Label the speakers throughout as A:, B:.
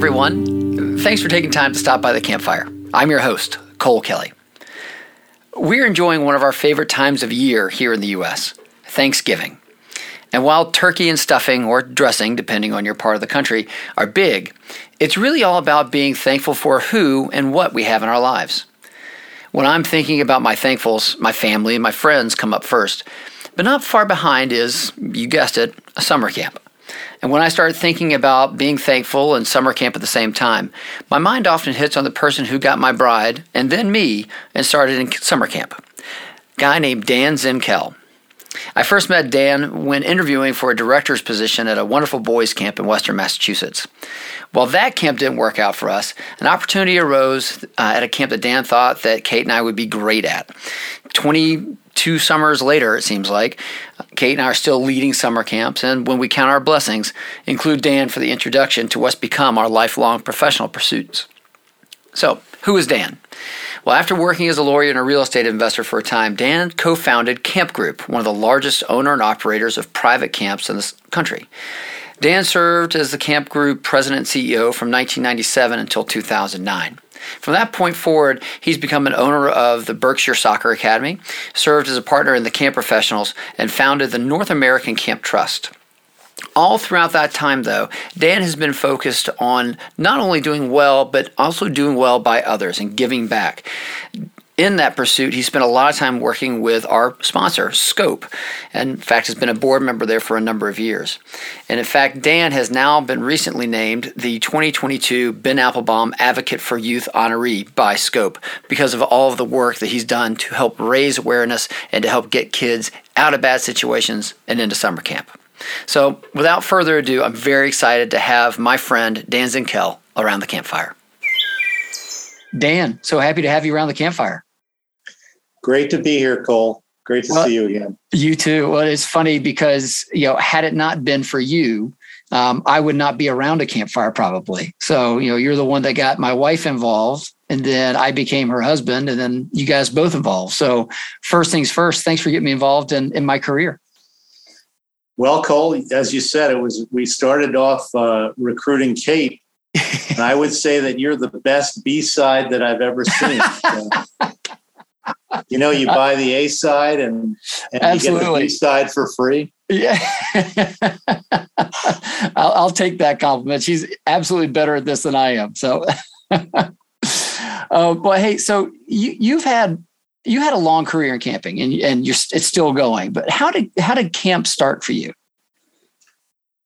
A: Everyone. Thanks for taking time to stop by the campfire. I'm your host, Cole Kelly. We're enjoying one of our favorite times of year here in the U.S. Thanksgiving. And while turkey and stuffing, or dressing, depending on your part of the country, are big, it's really all about being thankful for who and what we have in our lives. When I'm thinking about my thankfuls, my family and my friends come up first. But not far behind is, you guessed it, a summer camp. And when I start thinking about being thankful and summer camp at the same time, my mind often hits on the person who got my bride and then me and started in summer camp. A guy named Dan Zimkel. I first met Dan when interviewing for a director's position at a wonderful boys' camp in western Massachusetts. While that camp didn't work out for us, an opportunity arose uh, at a camp that Dan thought that Kate and I would be great at. 22 summers later, it seems like, Kate and I are still leading summer camps, and when we count our blessings, include Dan for the introduction to what's become our lifelong professional pursuits. So, who is Dan? Well, after working as a lawyer and a real estate investor for a time, Dan co founded Camp Group, one of the largest owner and operators of private camps in this country. Dan served as the Camp Group president and CEO from 1997 until 2009. From that point forward, he's become an owner of the Berkshire Soccer Academy, served as a partner in the Camp Professionals, and founded the North American Camp Trust. All throughout that time, though, Dan has been focused on not only doing well, but also doing well by others and giving back. In that pursuit, he spent a lot of time working with our sponsor, Scope, and in fact has been a board member there for a number of years. And in fact, Dan has now been recently named the 2022 Ben Applebaum Advocate for Youth honoree by Scope because of all of the work that he's done to help raise awareness and to help get kids out of bad situations and into summer camp. So, without further ado, I'm very excited to have my friend Dan Zinkel around the campfire. Dan, so happy to have you around the campfire.
B: Great to be here, Cole. Great to well, see you again.
A: You too. Well, it's funny because you know, had it not been for you, um, I would not be around a campfire probably. So you know, you're the one that got my wife involved, and then I became her husband, and then you guys both involved. So first things first. Thanks for getting me involved in in my career.
B: Well, Cole, as you said, it was we started off uh, recruiting Kate, and I would say that you're the best B side that I've ever seen. you know, you buy the A side and, and you get the B side for free.
A: Yeah, I'll, I'll, take that compliment. She's absolutely better at this than I am. So, uh, but hey, so you, you've had you had a long career in camping and, and you're it's still going but how did how did camp start for you?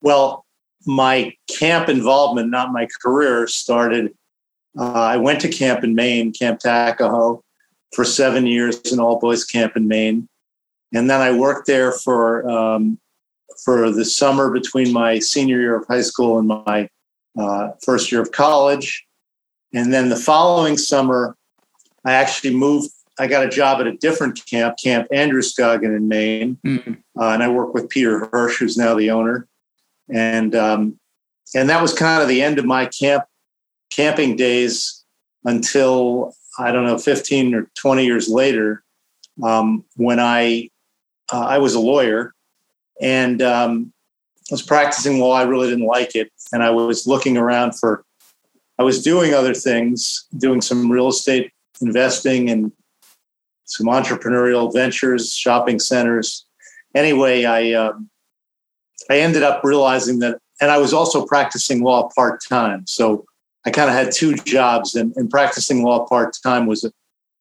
B: Well my camp involvement not my career started uh, i went to camp in maine camp Takajo, for seven years in all boys camp in maine. And then i worked there for um, for the summer between my senior year of high school and my uh, first year of college. And then the following summer i actually moved I got a job at a different camp, Camp Androscoggin in Maine, mm-hmm. uh, and I work with Peter Hirsch, who's now the owner, and um, and that was kind of the end of my camp camping days until I don't know, 15 or 20 years later, um, when I uh, I was a lawyer and um, I was practicing law. I really didn't like it, and I was looking around for. I was doing other things, doing some real estate investing and some entrepreneurial ventures, shopping centers. Anyway, I um, I ended up realizing that, and I was also practicing law part time. So I kind of had two jobs, and, and practicing law part time was a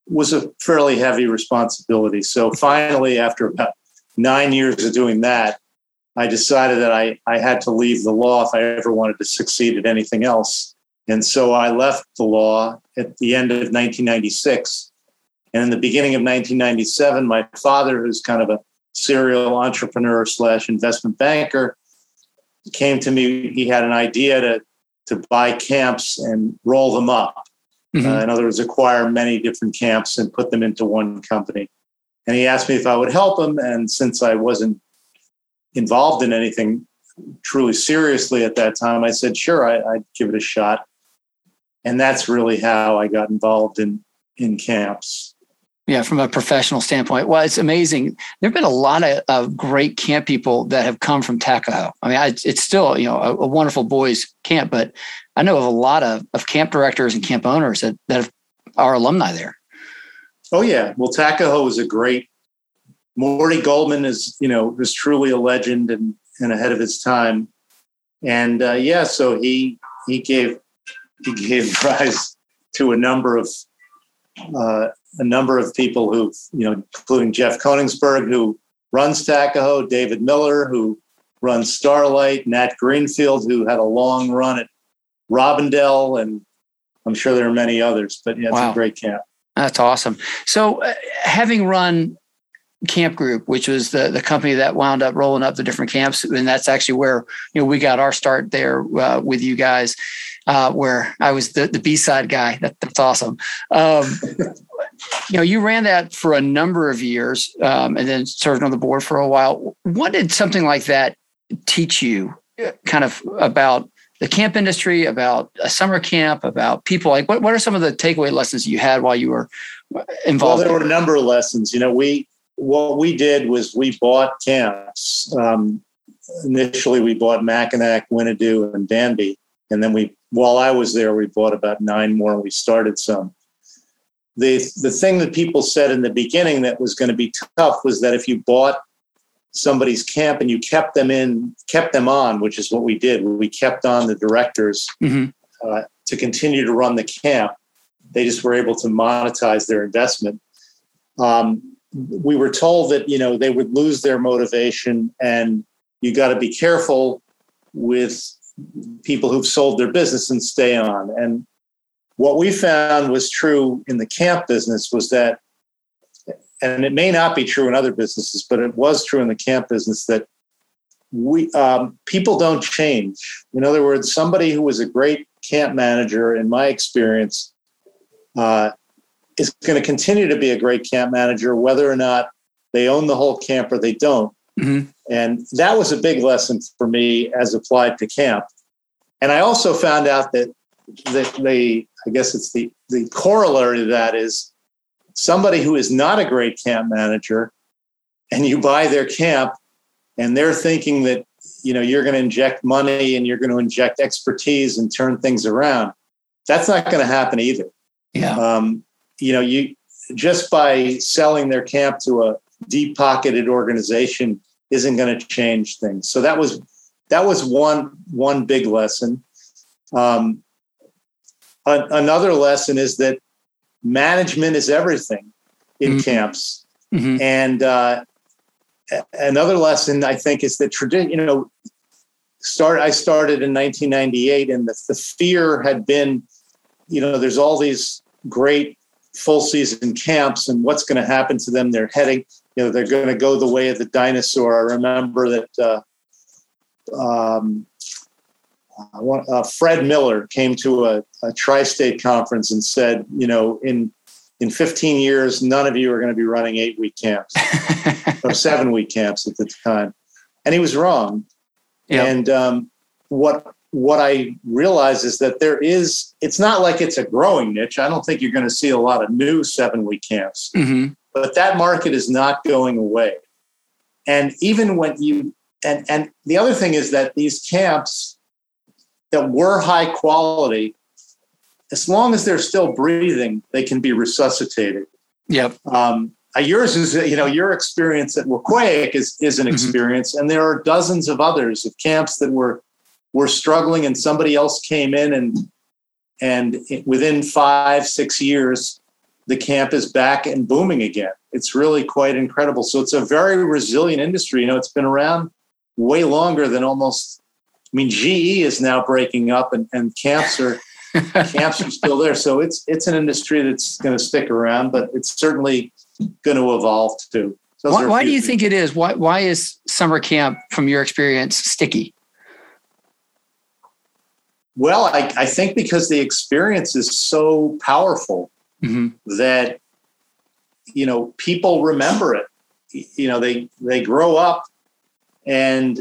B: was a fairly heavy responsibility. So finally, after about nine years of doing that, I decided that I, I had to leave the law if I ever wanted to succeed at anything else. And so I left the law at the end of 1996 and in the beginning of 1997, my father, who's kind of a serial entrepreneur slash investment banker, came to me. He had an idea to to buy camps and roll them up. Mm-hmm. Uh, in other words, acquire many different camps and put them into one company. And he asked me if I would help him. And since I wasn't involved in anything truly seriously at that time, I said, sure, I, would give it a shot. And that's really how I got involved in in camps.
A: Yeah, from a professional standpoint. Well, it's amazing. There have been a lot of, of great camp people that have come from Takajo. I mean, I, it's still, you know, a, a, wonderful boys camp, but I know of a lot of, of camp directors and camp owners that, that have, are alumni there.
B: Oh yeah. Well, Takajo is a great, Morty Goldman is, you know, is truly a legend and, and ahead of his time. And uh, yeah, so he, he gave, he gave rise to a number of uh, a number of people who, you know, including Jeff Konigsberg, who runs Takajo, David Miller, who runs Starlight, Nat Greenfield, who had a long run at Robindel, and I'm sure there are many others. But yeah, it's wow. a great camp.
A: That's awesome. So, uh, having run Camp Group, which was the the company that wound up rolling up the different camps, and that's actually where you know we got our start there uh, with you guys uh, where I was the, the B side guy. That, that's awesome. Um, you know, you ran that for a number of years um, and then served on the board for a while. What did something like that teach you uh, kind of about the camp industry, about a summer camp, about people? Like, what, what are some of the takeaway lessons you had while you were involved?
B: Well, there were a number of lessons. You know, we, what we did was we bought camps. Um, initially, we bought Mah-Kee-Nac, Winadu, and Danbee. And then we while I was there, we bought about nine more and we started some. The, the thing that people said in the beginning that was going to be tough was that if you bought somebody's camp and you kept them in, kept them on, which is what we did, we kept on the directors mm-hmm. uh, to continue to run the camp. They just were able to monetize their investment. Um, we were told that you know they would lose their motivation, and you got to be careful with people who've sold their business and stay on. And what we found was true in the camp business was that, and it may not be true in other businesses, but it was true in the camp business that we um, people don't change. In other words, somebody who was a great camp manager, in my experience, uh, is going to continue to be a great camp manager, whether or not they own the whole camp or they don't. Mm-hmm. And that was a big lesson for me as applied to camp. And I also found out that they, I guess it's the, the corollary to that is somebody who is not a great camp manager and you buy their camp and they're thinking that you know you're going to inject money and you're going to inject expertise and turn things around that's not going to happen either
A: yeah
B: um, you know you just by selling their camp to a deep pocketed organization isn't going to change things. So that was that was one one big lesson. Um, a, another lesson is that management is everything in mm-hmm. camps, mm-hmm. and uh, another lesson I think is that tradition. You know, start I started in 1998, and the, the fear had been, you know, there's all these great full season camps, and what's going to happen to them? They're heading you know they're going to go the way of the dinosaur. I remember that uh, um, uh, Fred Miller came to a, a, tri-state conference and said, you know, in in 15 years, none of you are going to be running eight week camps or seven week camps at the time, and he was wrong. Yep. And um, what what I realize is that there is, it's not like it's a growing niche. I don't think you're going to see a lot of new seven week camps. Mm-hmm but that market is not going away. And even when you and and the other thing is that these camps that were high quality, as long as they're still breathing, they can be resuscitated.
A: Yep.
B: Um, uh, yours is you know your experience at Weequahic is is an mm-hmm. experience, and there are dozens of others of camps that were were struggling, and somebody else came in and and within five six years the camp is back and booming again. It's really quite incredible. So it's a very resilient industry. You know, it's been around way longer than almost. I mean, GE is now breaking up, and, and camps are camps are still there. So it's it's an industry that's going to stick around, but it's certainly going to evolve too.
A: why, why do you think it is? Why why is summer camp, from your experience, sticky?
B: Well, I, I think because the experience is so powerful mm-hmm. that you know people remember it you know they they grow up and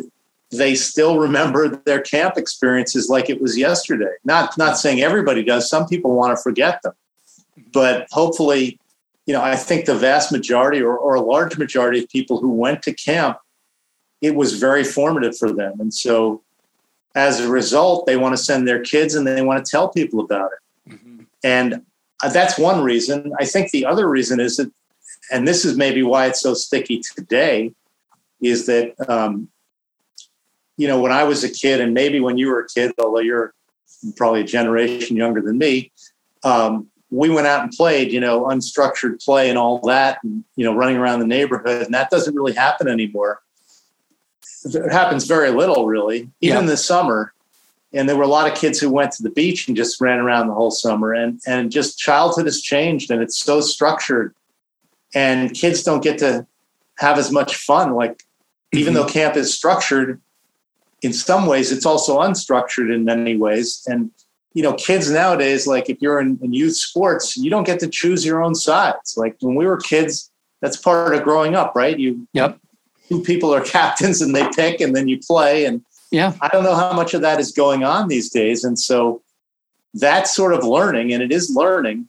B: they still remember their camp experiences like it was yesterday not not saying everybody does some people want to forget them but hopefully you know, I think the vast majority or, or a large majority of people who went to camp, it was very formative for them. And so as a result, they want to send their kids and they want to tell people about it. Mm-hmm. And uh, that's one reason. I think the other reason is that, and this is maybe why it's so sticky today, is that, um, you know, when I was a kid, and maybe when you were a kid, although you're probably a generation younger than me, um, we went out and played, you know, unstructured play and all that, and, you know, running around the neighborhood. And that doesn't really happen anymore. It happens very little, really, even yeah. the summer. And there were a lot of kids who went to the beach and just ran around the whole summer. And, and just childhood has changed and it's so structured. And kids don't get to have as much fun. Like, mm-hmm. even though camp is structured, in some ways, it's also unstructured in many ways. And you know, kids nowadays, like if you're in, in, youth sports, you don't get to choose your own sides. Like when we were kids, that's part of growing up, right? You,
A: yep.
B: Two people are captains and they pick, and then you play. And
A: yeah,
B: I don't know how much of that is going on these days. And so that sort of learning, and it is learning,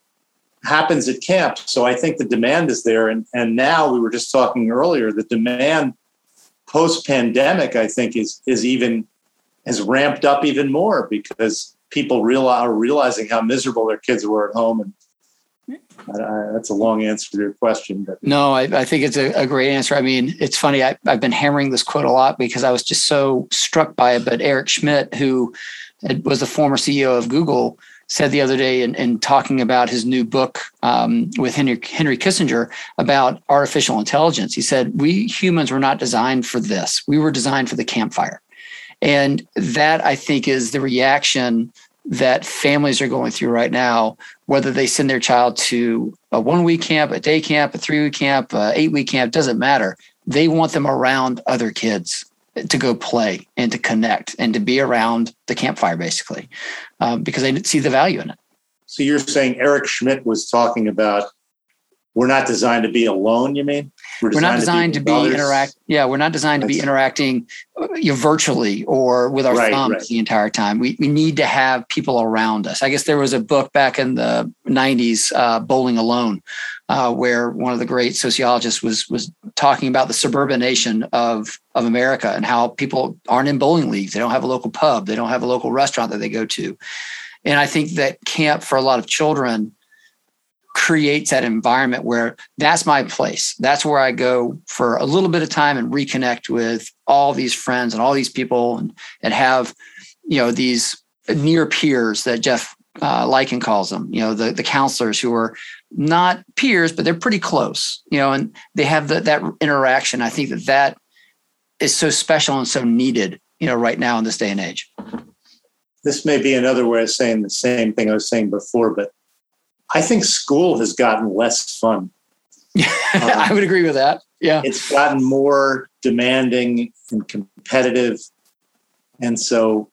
B: happens at camp. So I think the demand is there. And and now we were just talking earlier, the demand post pandemic, I think, is is even has ramped up even more because people real, are realizing how miserable their kids were at home. And uh, that's a long answer to your question. But.
A: No, I, I think it's a, a, great answer. I mean, it's funny. I, I've been hammering this quote a lot because I was just so struck by it. But Eric Schmidt, who was the former CEO of Google, said the other day in, in talking about his new book um, with Henry, Henry Kissinger about artificial intelligence. He said, We humans were not designed for this. We were designed for the campfire. And that I think is the reaction that families are going through right now, whether they send their child to a one week camp, a day camp, a three week camp, a eight week camp, doesn't matter. They want them around other kids to go play and to connect and to be around the campfire, basically, um, because they didn't see the value in it.
B: So you're saying Eric Schmidt was talking about we're not designed to be alone you mean?
A: We're, we're not designed to be, to be interact yeah we're not designed to be interacting uh, you know, virtually or with our right, thumbs right. the entire time. We, we need to have people around us. I guess there was a book back in the 90s uh, bowling alone uh, where one of the great sociologists was was talking about the suburbanation of of america and how people aren't in bowling leagues. They don't have a local pub. They don't have a local restaurant that they go to. And i think that camp for a lot of children creates that environment where that's my place. That's where I go for a little bit of time and reconnect with all these friends and all these people and, and have, you know, these near peers that Jeff uh, calls them, you know, the, the counselors who are not peers, but they're pretty close, you know, and they have the, that interaction. I think that that is so special and so needed, you know, right now in this day and age.
B: This may be another way of saying the same thing I was saying before, but I think school has gotten less fun.
A: um, I would agree with that. Yeah.
B: It's gotten more demanding and competitive. And so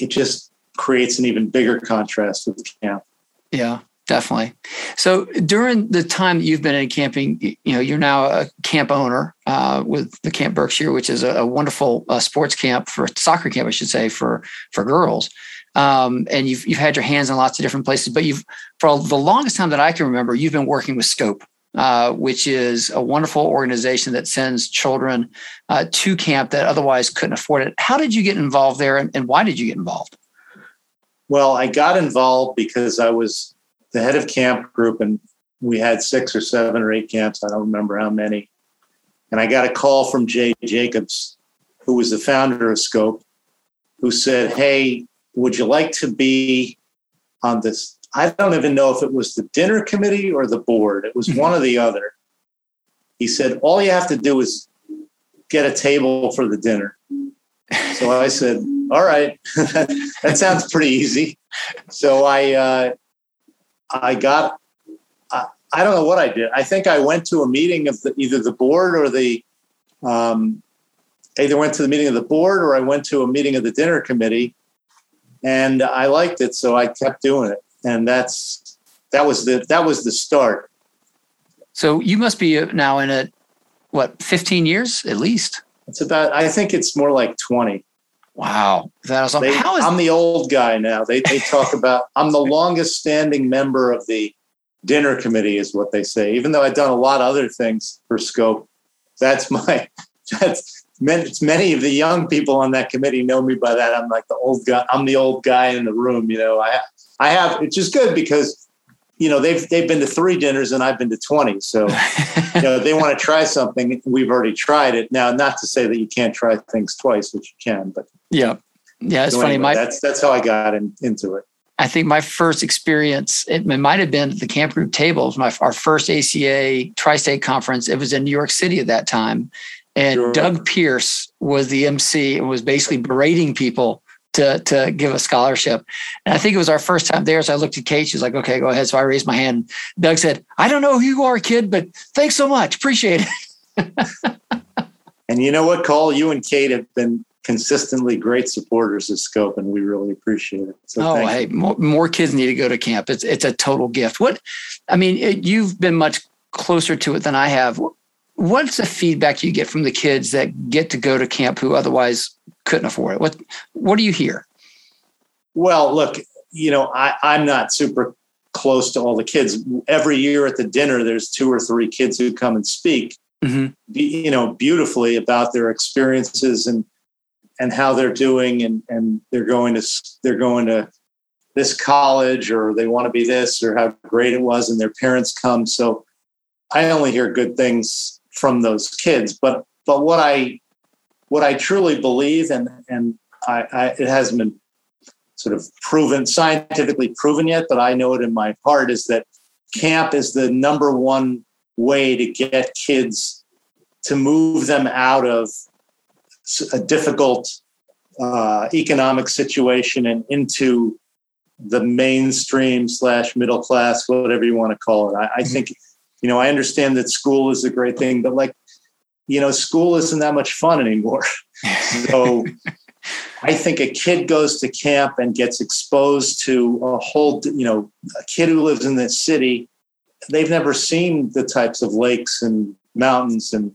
B: it just creates an even bigger contrast with camp.
A: Yeah, definitely. So during the time that you've been in camping, you know, you're now a camp owner uh, with the Camp Berkshire, which is a, a wonderful uh, sports camp for soccer camp, I should say, for for girls um, and you've you've had your hands in lots of different places. But you've for the longest time that I can remember, you've been working with Scope, uh, which is a wonderful organization that sends children uh, to camp that otherwise couldn't afford it. How did you get involved there, and, and why did you get involved?
B: Well, I got involved because I was the head of camp group, and we had six or seven or eight camps. I don't remember how many. And I got a call from Jay Jacobs, who was the founder of Scope, who said, Hey, would you like to be on this? I don't even know if it was the dinner committee or the board. It was mm-hmm. one or the other. He said, All you have to do is get a table for the dinner. So I said, All right, that sounds pretty easy. So I, uh, I got, I, I, don't know what I did. I think I went to a meeting of the, either the board or the, um, either went to the meeting of the board or I went to a meeting of the dinner committee and I liked it, so I kept doing it, and that's that was the that was the start.
A: So you must be now in it, what, 15 years at least?
B: It's about. I think it's more like 20.
A: Wow,
B: that was they, how is, I'm the old guy now. They they talk about I'm the longest standing member of the dinner committee is what they say. Even though I've done a lot of other things for Scope, that's my that's many, many of the young people on that committee know me by that. I'm like the old guy. I'm the old guy in the room. You know, I I have it's just good because you know they've they've been to three dinners and I've been to twenty. So you know they want to try something. We've already tried it. Now, not to say that you can't try things twice, which you can, but
A: yeah, yeah, it's
B: so
A: funny.
B: anyway,
A: My
B: that's that's how I got in, into it.
A: I think my first experience, it, it might have been at the camp group tables, my our first ACA tri-state conference. It was in New York City at that time. And
B: Sure.
A: Doug Pierce was the MC and was basically berating people to, to give a scholarship. And I think it was our first time there. So I looked at Kate. She's like, okay, go ahead. So I raised my hand. Doug said, I don't know who you are, kid, but thanks so much. Appreciate it.
B: And you know what, Cole? You and Kate have been consistently great supporters of Scope, and we really appreciate it. So
A: oh, hey, more, more kids need to go to camp. It's it's a total gift. What, I mean, it, you've been much closer to it than I have. What's the feedback you get from the kids that get to go to camp who otherwise couldn't afford it? What What do you hear?
B: Well, look, you know, I, I'm not super close to all the kids. Every year at the dinner, there's two or three kids who come and speak,
A: Mhm.
B: be- you know, beautifully about their experiences and and how they're doing, and and they're going to they're going to this college or they want to be this or how great it was, and their parents come. So I only hear good things from those kids. But but what I what I truly believe, and and I, I it hasn't been sort of proven scientifically proven yet, but I know it in my heart is that camp is the number one way to get kids to move them out of a difficult uh, economic situation and into the mainstream slash middle class, whatever you want to call it. I, I think, you know, I understand that school is a great thing, but like, you know, school isn't that much fun anymore. So I think a kid goes to camp and gets exposed to a whole, you know, a kid who lives in the city, they've never seen the types of lakes and mountains and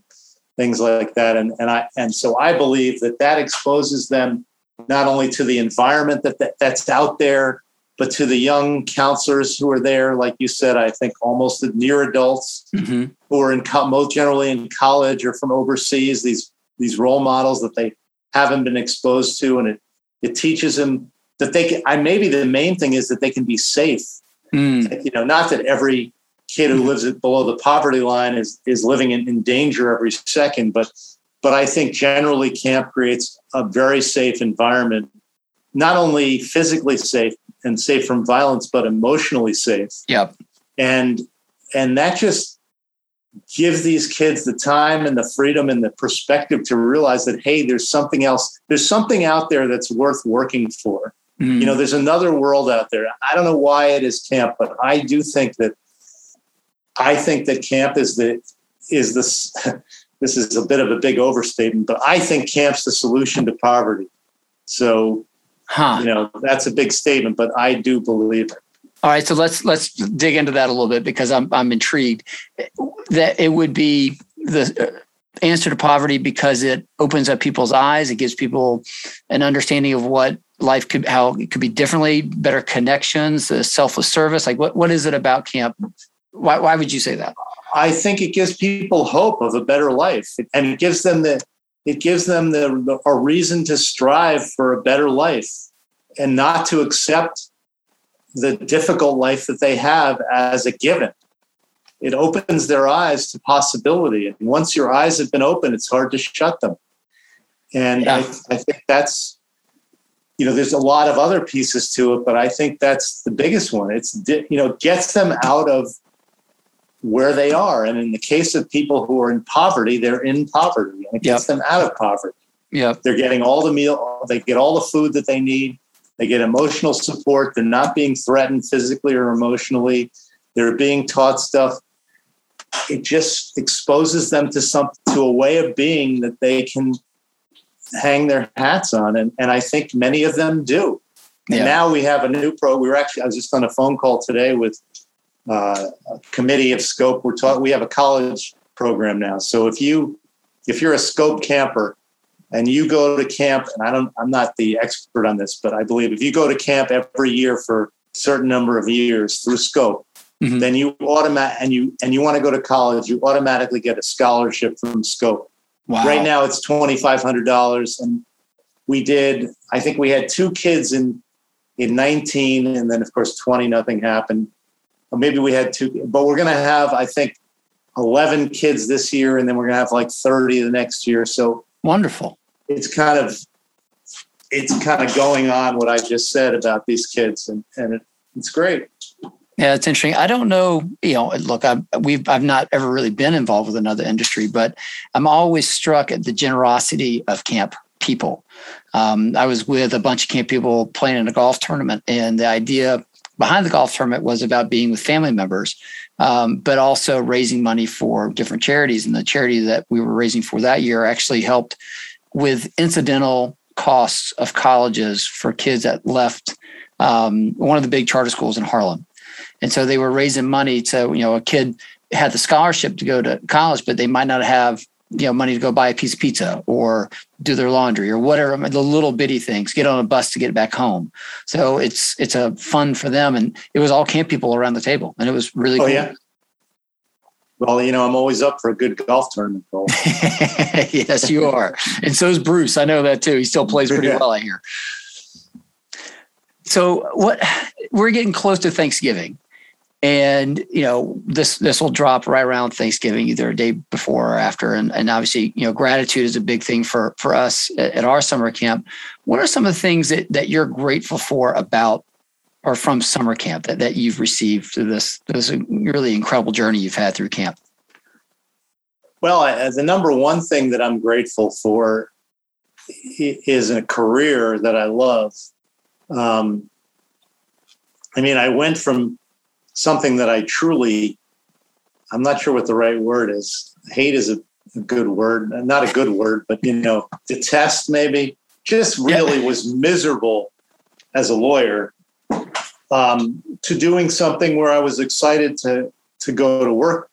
B: things like that. And, and I, and so I believe that that exposes them not only to the environment that, that that's out there, but to the young counselors who are there. Like you said, I think almost the near adults
A: Mhm.
B: who are in co- most generally in college or from overseas, these these role models that they haven't been exposed to, and it it teaches them that they can. I maybe the main thing is that they can be safe.
A: Mm.
B: You know, not that every kid who lives below the poverty line is is living in, in danger every second, but but I think generally camp creates a very safe environment, not only physically safe and safe from violence, but emotionally safe
A: Yep.
B: and and that just gives these kids the time and the freedom and the perspective to realize that hey there's something else there's something out there that's worth working for
A: Mm.
B: you know there's another world out there i don't know why it is camp but i do think that i think that camp is the is this this is a bit of a big overstatement but i think camp's the solution to poverty so
A: huh.
B: you know that's a big statement but i do believe it
A: All right, so let's let's dig into that a little bit because I'm I'm intrigued that it would be the uh, answer to poverty because it opens up people's eyes, it gives people an understanding of what life could how it could be differently, better connections, the selfless service. Like what what is it about camp? Why why would you say that?
B: I think it gives people hope of a better life, and it gives them the it gives them the, the a reason to strive for a better life, and not to accept the difficult life that they have as a given. It opens their eyes to possibility, and once your eyes have been open, it's hard to shut them. And
A: Yeah.
B: I, I think that's you know there's a lot of other pieces to it, but I think that's the biggest one. It's di- you know gets them out of where they are. And in the case of people who are in poverty, they're in poverty and it gets them out of poverty.
A: Yeah.
B: They're getting all the meal, they get all the food that they need. They get emotional support. They're not being threatened physically or emotionally. They're being taught stuff. It just exposes them to some to a way of being that they can hang their hats on. And, and I think many of them do. And
A: Yeah.
B: now we have a new pro. We were actually, I was just on a phone call today with uh, committee of scope. We're taught we have a college program now. So if you, if you're a scope camper and you go to camp, and I don't, I'm not the expert on this, but I believe if you go to camp every year for a certain number of years through scope, mm-hmm. then you automatic and you and you want to go to college, you automatically get a scholarship from Scope. Wow. Right now it's twenty five hundred dollars, and we did. I think we had two kids in in nineteen, and then of course twenty. Nothing happened. Or maybe we had two, but we're going to have I think eleven kids this year, and then we're going to have like thirty the next year. So
A: wonderful.
B: It's kind of it's kind of going on what I just said about these kids, and and it, it's great.
A: Yeah, it's interesting. I don't know. You know, look, I've we've I've not ever really been involved with another industry, but I'm always struck at the generosity of camp people. Um, I was with a bunch of camp people playing in a golf tournament, and the idea behind the golf tournament was about being with family members, um, but also raising money for different charities. And the charity that we were raising for that year actually helped with incidental costs of colleges for kids that left um, one of the big charter schools in Harlem. And so they were raising money to, you know, a kid had the scholarship to go to college, but they might not have, you know, money to go buy a piece of pizza or do their laundry or whatever, the little bitty things, get on a bus to get back home. So it's it's a fun for them. And it was all camp people around the table. And it was really oh, cool. Yeah.
B: Well, you know, I'm always up for a good golf tournament.
A: yes, you are. And so is Bruce. I know that too. He still plays pretty well, I hear. So what we're getting close to Thanksgiving and you know this this will drop right around thanksgiving either a day before or after. And, and obviously you know gratitude is a big thing for for us at, our summer camp. What are some of the things that that you're grateful for about or from summer camp that, that you've received through this this really incredible journey you've had through camp?
B: Well the number one thing that i'm grateful for is a career that i love. Um, i mean i went from something that I truly, I'm not sure what the right word is. Hate is a, a good word, not a good word, but you know, detest maybe. Just really yeah. was miserable as a lawyer um, to doing something where I was excited to to go to work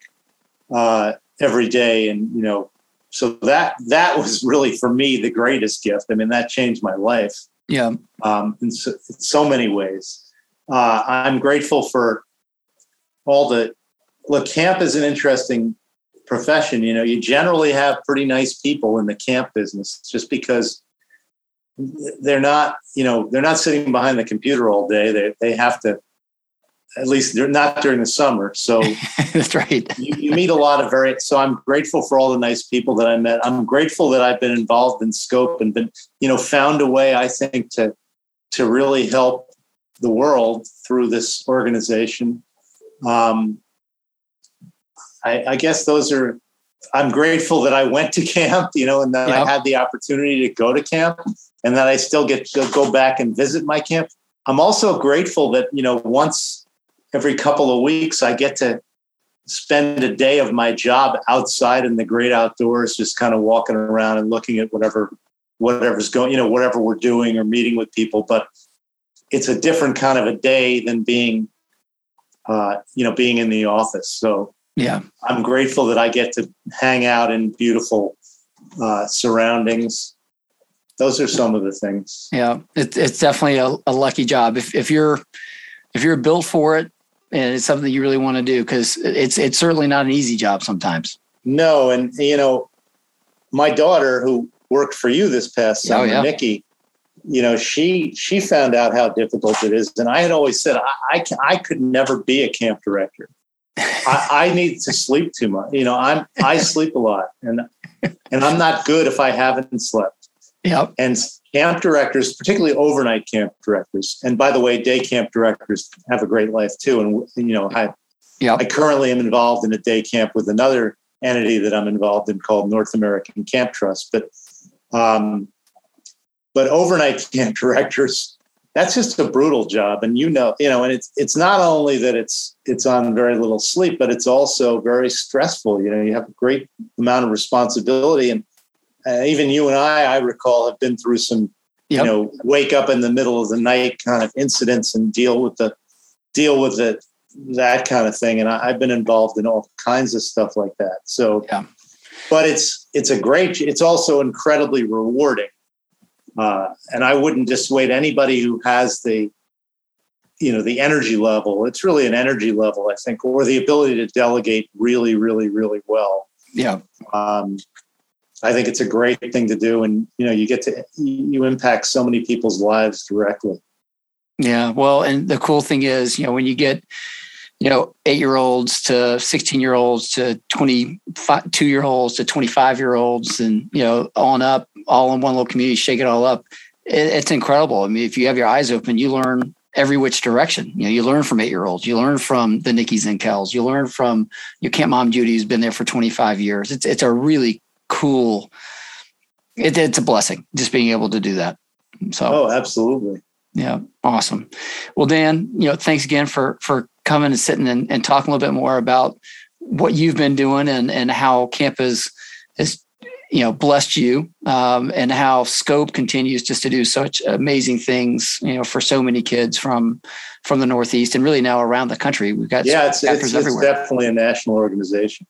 B: uh, every day, and you know, so that that was really for me the greatest gift. I mean, that changed my life.
A: Yeah,
B: um, in, so, in so many ways. Uh, I'm grateful for all the look camp is an interesting profession. You know you generally have pretty nice people in the camp business just because they're not you know they're not sitting behind the computer all day. They they have to at least they're not during the summer. So
A: that's right.
B: you, you, meet a lot of very so i'm grateful for all the nice people that i met. I'm grateful that i've been involved in scope and been you know found a way i think to to really help the world through this organization um, I, I, guess those are. I'm grateful that I went to camp, you know, and that. I had the opportunity to go to camp, and that I still get to go back and visit my camp. I'm also grateful that you know once every couple of weeks I get to spend a day of my job outside in the great outdoors, just kind of walking around and looking at whatever whatever's going, you know, whatever we're doing or meeting with people. But it's a different kind of a day than being uh, you know, being in the office. So
A: yeah,
B: I'm grateful that I get to hang out in beautiful uh, surroundings. Those are some of the things.
A: Yeah, it, it's definitely a, a lucky job if if you're if you're built for it and it's something you really want to do because it's it's certainly not an easy job sometimes.
B: No, and you know, my daughter who worked for you this past oh, summer, oh, yeah. Nikki, you know, she she found out how difficult it is, and I had always said I I, I could never be a camp director. I, I, need to sleep too much. You know, I'm I sleep a lot, and and I'm not good if I haven't slept.
A: Yep.
B: And camp directors, particularly overnight camp directors, and by the way, day camp directors have a great life too. And you know, I yep. I currently am involved in a day camp with another entity that I'm involved in called North American Camp Trust, but um, but overnight camp directors, that's just a brutal job. And you know, you know, and it's it's not only that it's it's on very little sleep, but it's also very stressful. You know, you have a great amount of responsibility, and uh, even you and I, I recall, have been through some, yep. you know, wake up in the middle of the night kind of incidents and deal with the deal with it that kind of thing. And I, have been involved in all kinds of stuff like that. So, yeah. but it's it's a great. It's also incredibly rewarding uh, and I wouldn't dissuade anybody who has the, you know the energy level. It's really an energy level i think or the ability to delegate really really really well.
A: Yeah.
B: Um, i think it's a great thing to do and you know you get to you impact so many people's lives directly.
A: Yeah well and the cool thing is you know when you get you know eight year olds to 16 year olds to 22 year olds to 25 year olds and you know on up all in one little community shake it all up it, it's incredible i mean if you have your eyes open you learn every which direction. You know, you learn from eight year olds, you learn from the Nickies and Kels, you learn from your camp mom Judy, who's been there for 25 years. It's it's a really cool. It, it's a blessing just being able to do that. So,
B: oh, absolutely.
A: Yeah, awesome. Well, Dan, you know, thanks again for for coming and sitting and, and talking a little bit more about what you've been doing and and how camp is is you know blessed you um, and how scope continues just to do such amazing things you know for so many kids from from the northeast and really now around the country. We've got
B: yeah it's, it's, it's definitely a national organization.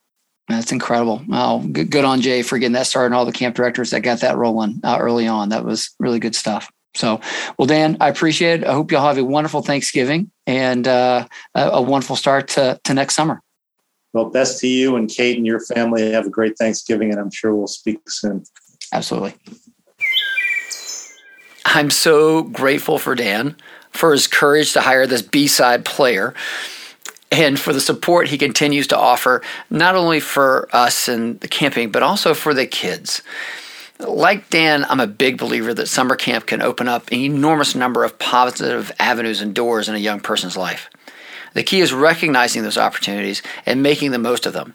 A: That's incredible. Well good, good, on jay for getting that started and all the camp directors that got that rolling uh, early on. That was really good stuff so well dan i appreciate it i hope y'all have a wonderful thanksgiving and uh, a, a wonderful start to, to next summer
B: well, best to you and Kate and your family. Have a great Thanksgiving, and I'm sure we'll speak soon.
A: Absolutely. I'm so grateful for Dan for his courage to hire this B side player and for the support he continues to offer, not only for us and the camping, but also for the kids. Like Dan, I'm a big believer that summer camp can open up an enormous number of positive avenues and doors in a young person's life. The key is recognizing those opportunities and making the most of them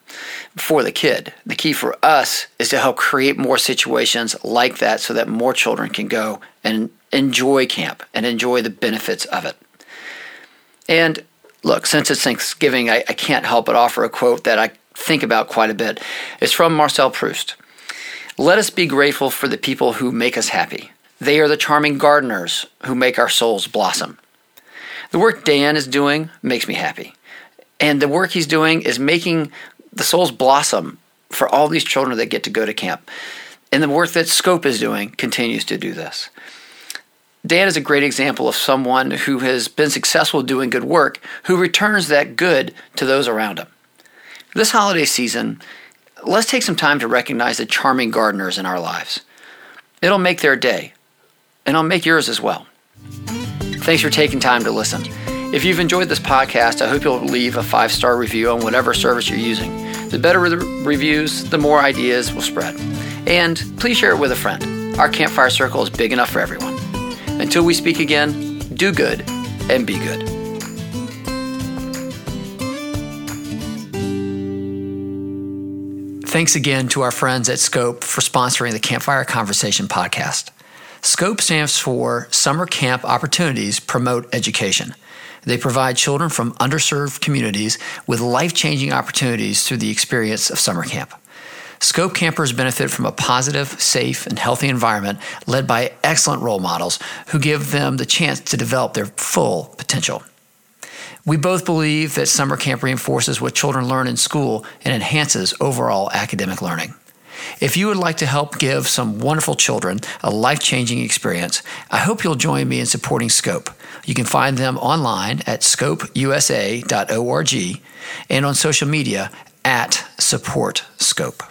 A: for the kid. The key for us is to help create more situations like that so that more children can go and enjoy camp and enjoy the benefits of it. And look, since it's Thanksgiving, I, I can't help but offer a quote that I think about quite a bit. It's from Marcel Proust. Let us be grateful for the people who make us happy. They are the charming gardeners who make our souls blossom. The work Dan is doing makes me happy. And the work he's doing is making the souls blossom for all these children that get to go to camp. And the work that Scope is doing continues to do this. Dan is a great example of someone who has been successful doing good work, who returns that good to those around him. This holiday season, let's take some time to recognize the charming gardeners in our lives. It'll make their day, and it'll make yours as well. Thanks for taking time to listen. If you've enjoyed this podcast, I hope you'll leave a five star review on whatever service you're using. The better the reviews, the more ideas will spread. And please share it with a friend. Our campfire circle is big enough for everyone. Until we speak again, do good and be good. Thanks again to our friends at Scope for sponsoring the Campfire Conversation podcast. SCOPE stands for Summer Camp Opportunities Promote Education. They provide children from underserved communities with life changing opportunities through the experience of summer camp. Scope campers benefit from a positive, safe, and healthy environment led by excellent role models who give them the chance to develop their full potential. We both believe that summer camp reinforces what children learn in school and enhances overall academic learning. If you would like to help give some wonderful children a life changing experience, I hope you'll join me in supporting Scope. You can find them online at scopeusa.org and on social media at Support Scope.